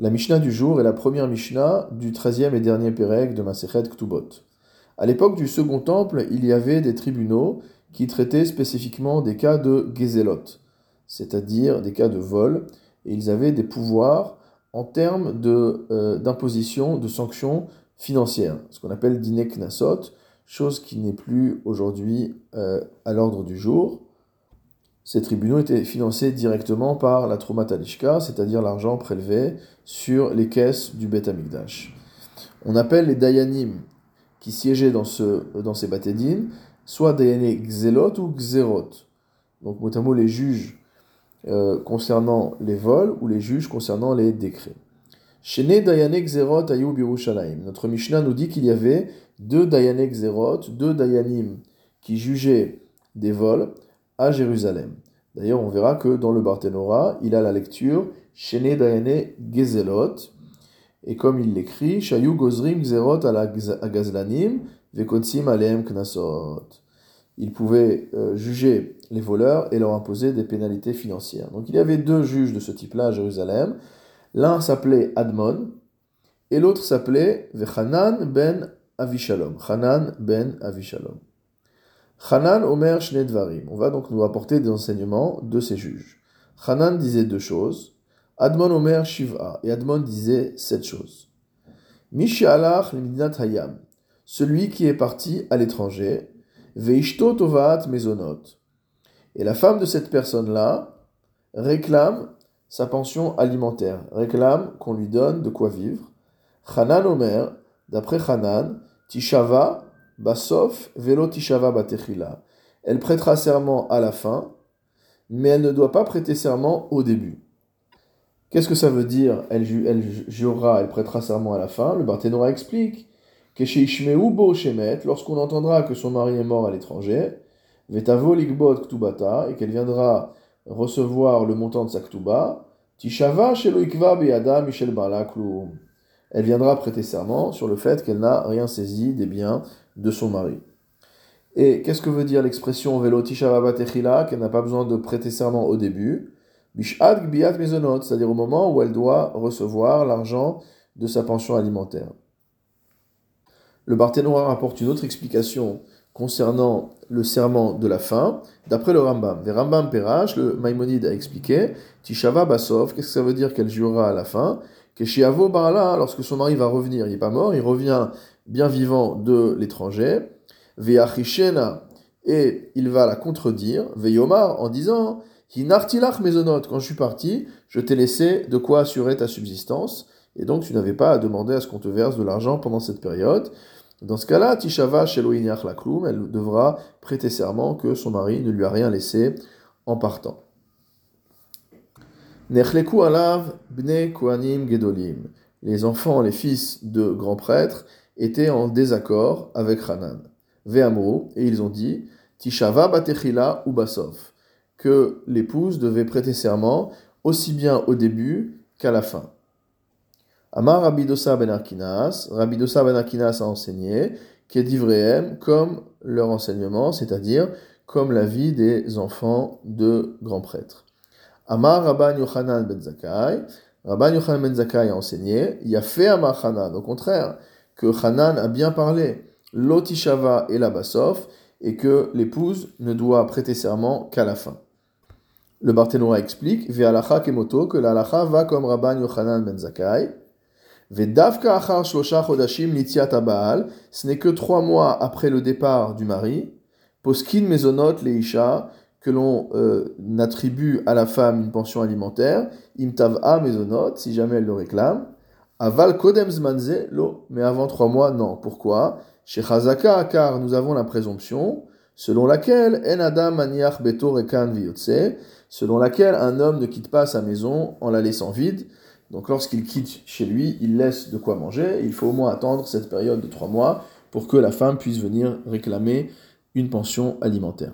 La Mishnah du jour est la première Mishnah du 13e et dernier Pérec de Masechet Ktubot. À l'époque du Second Temple, il y avait des tribunaux qui traitaient spécifiquement des cas de Gezelot, c'est-à-dire des cas de vol, et ils avaient des pouvoirs en termes euh, d'imposition, de, sanctions financières, ce qu'on appelle dinek nasot, chose qui n'est plus aujourd'hui euh, à l'ordre du jour. Ces tribunaux étaient financés directement par la Trouma c'est-à-dire l'argent prélevé sur les caisses du Bet Amikdash. On appelle les Dayanim qui siégeaient dans, ce, dans ces Batédines, soit Dayané Gzelot ou Gzerot. Donc, notamment les juges euh, concernant les vols ou les juges concernant les décrets. Shene Dayané Gzerot Ayou Birushalayim. Notre Mishnah nous dit qu'il y avait deux Dayané Gzerot, deux Dayanim qui jugeaient des vols à Jérusalem. D'ailleurs, on verra que dans le Barthénora, il a la lecture Shene Dayane Gezelot, et comme il l'écrit, Shayu Gozrim Gzerot ala Gazlanim, Vekonsim Aleem Knasot. Il pouvait euh, juger les voleurs et leur imposer des pénalités financières. Donc il y avait deux juges de ce type-là à Jérusalem. L'un s'appelait Admon, et l'autre s'appelait Vechanan ben Avishalom. Hanan ben Avishalom. Hanan Omer Shnedvarim. On va donc nous apporter des enseignements de ces juges. Hanan disait deux choses. Admon Omer Shiva. Et Admon disait sept choses. Mishalach Limidinat Hayam. Celui qui est parti à l'étranger. Veishto Tovat Mezonot. Et la femme de cette personne-là réclame sa pension alimentaire, réclame qu'on lui donne de quoi vivre. Hanan Omer, d'après Hanan, Tishava Batechila. Elle prêtera serment à la fin, mais elle ne doit pas prêter serment au début. Qu'est-ce que ça veut dire elle, jurera, elle prêtera serment à la fin? Le Barthénora explique que chez bo shemet, lorsqu'on entendra que son mari est mort à l'étranger, ktubata, et qu'elle viendra recevoir le montant de sa ktuba, tishava Elle viendra prêter serment sur le fait qu'elle n'a rien saisi des biens de son mari. Et qu'est-ce que veut dire l'expression velo qu'elle n'a pas besoin de prêter serment au début c'est-à-dire au moment où elle doit recevoir l'argent de sa pension alimentaire. Le Barthénoir rapporte une autre explication concernant le serment de la fin, d'après le Rambam. Le Rambam Perach, le Maïmonide a expliqué, Tishava Basov, qu'est-ce que ça veut dire qu'elle jurera à la fin? Que Shiavo Barala, lorsque son mari va revenir, il n'est pas mort, il revient bien vivant de l'étranger, Veachishena, et il va la contredire, Veyomar, en disant, Hinartilach mezonot, quand je suis parti, je t'ai laissé de quoi assurer ta subsistance, et donc tu n'avais pas à demander à ce qu'on te verse de l'argent pendant cette période. Dans ce cas-là, Tishava Sheloiniach Lakloum, elle devra prêter serment que son mari ne lui a rien laissé en partant. Les enfants, les fils de grands prêtres, étaient en désaccord avec Hanan. Ve'amru, et ils ont dit, Tishava batechila ou que l'épouse devait prêter serment aussi bien au début qu'à la fin. Amar Rabidosa ben Arkinas, Rabidosa ben Arkinas a enseigné, qu'est comme leur enseignement, c'est-à-dire comme la vie des enfants de grands prêtres. Amar Rabban Yochanan ben Zakai, Rabban Yochanan ben Zakai a enseigné, il a fait Amar Hanan, au contraire, que Hanan a bien parlé, l'otishava et la basof, et que l'épouse ne doit prêter serment qu'à la fin. Le Barthénora explique, Ve'alacha kemoto, que l'alacha va comme Rabban Yochanan ben Zakai, Ve'davka achar shlosha chodashim nitziat baal, ce n'est que trois mois après le départ du mari, poskin mezonot leisha, que l'on euh, attribue à la femme une pension alimentaire, imtav'a mezonot, si jamais elle le réclame, Aval kodem zmanze lo, mais avant trois mois, non. Pourquoi? Chez Chazaka, car nous avons la présomption, selon laquelle en adam maniach beto rekan selon laquelle un homme ne quitte pas sa maison en la laissant vide. Donc lorsqu'il quitte chez lui, il laisse de quoi manger. Il faut au moins attendre cette période de trois mois pour que la femme puisse venir réclamer une pension alimentaire.